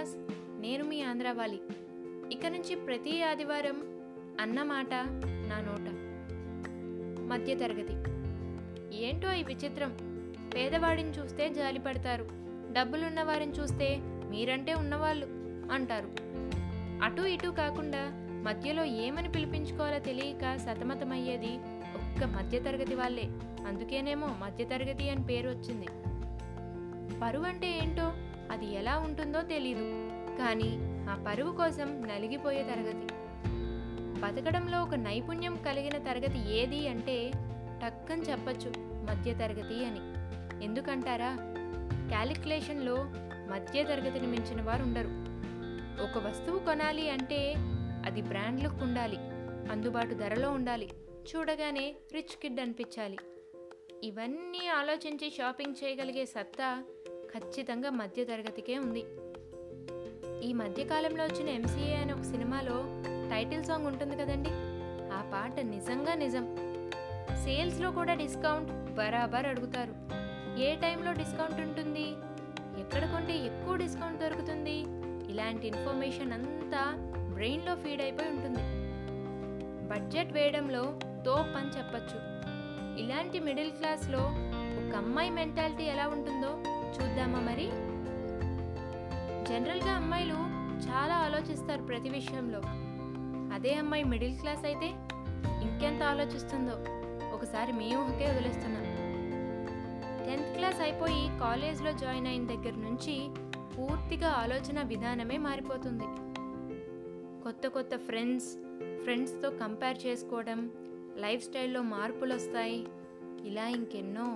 Podcast నేను మీ ఆంధ్రావాలి. ఇక నుంచి ప్రతి ఆదివారం అన్నమాట నా నోట. మధ్యతరగతి. ఏంటో ఈ విచిత్రం. పేదవాడిని చూస్తే జాలి పడతారు. డబ్బులున్న వారిని చూస్తే మీరంటే ఉన్నవాళ్ళు అంటారు. అటు ఇటు కాకుండా మధ్యలో ఏమని పిలిపించుకోవాలో తెలియక సతమతమయ్యేది ఒక్క మధ్యతరగతి వాళ్ళే. అందుకేనేమో మధ్యతరగతి అని పేరు వచ్చింది. పరువు అంటే ఏంటో అది ఎలా ఉంటుందో తెలీదు. కానీ ఆ పరువు కోసం నలిగిపోయే తరగతి. బతకడంలో ఒక నైపుణ్యం కలిగిన తరగతి ఏది అంటే టక్కని చెప్పచ్చు మధ్య తరగతి అని. ఎందుకంటారా? క్యాలిక్యులేషన్లో మధ్య తరగతిని మించిన వారు ఉండరు. ఒక వస్తువు కొనాలి అంటే అది బ్రాండ్ లుక్ ఉండాలి. అందుబాటు ధరలో ఉండాలి. చూడగానే రిచ్ కిడ్ అనిపించాలి. ఇవన్నీ ఆలోచించి షాపింగ్ చేయగలిగే సత్తా ఖచ్చితంగా మధ్య తరగతికే ఉంది. ఈ మధ్యకాలంలో వచ్చిన ఎంసీఏ అనే ఒక సినిమాలో టైటిల్ సాంగ్ ఉంటుంది కదండి? ఆ పాట నిజంగా నిజం. సేల్స్లో కూడా డిస్కౌంట్ బరాబర్ అడుగుతారు. ఏ టైంలో డిస్కౌంట్ ఉంటుంది? ఎక్కడ కొంటే ఎక్కువ డిస్కౌంట్ దొరుకుతుంది. ఇలాంటి ఇన్ఫర్మేషన్ అంతా బ్రెయిన్లో ఫీడ్ అయిపోయి ఉంటుంది. బడ్జెట్ వేయడంలో తోప్ అని చెప్పచ్చు. ఇలాంటి మిడిల్ క్లాస్లో ఒక అమ్మాయి మెంటాలిటీ ఎలా ఉంటుందో చూద్దామా మరి? జనరల్గా అమ్మాయిలు చాలా ఆలోచిస్తారు ప్రతి విషయంలో. అదే అమ్మాయి మిడిల్ క్లాస్ అయితే ఇంకెంత ఆలోచిస్తుందో. ఒకసారి మీ ఊహకే వదిలేస్తున్నాం. టెన్త్ క్లాస్ అయిపోయి కాలేజ్లో జాయిన్ అయిన దగ్గర నుంచి పూర్తిగా ఆలోచన విధానమే మారిపోతుంది. కొత్త కొత్త ఫ్రెండ్స్ ఫ్రెండ్స్తో కంపేర్ చేసుకోవడం లైఫ్ స్టైల్లో మార్పులు వస్తాయి ఇలా ఇంకెన్నో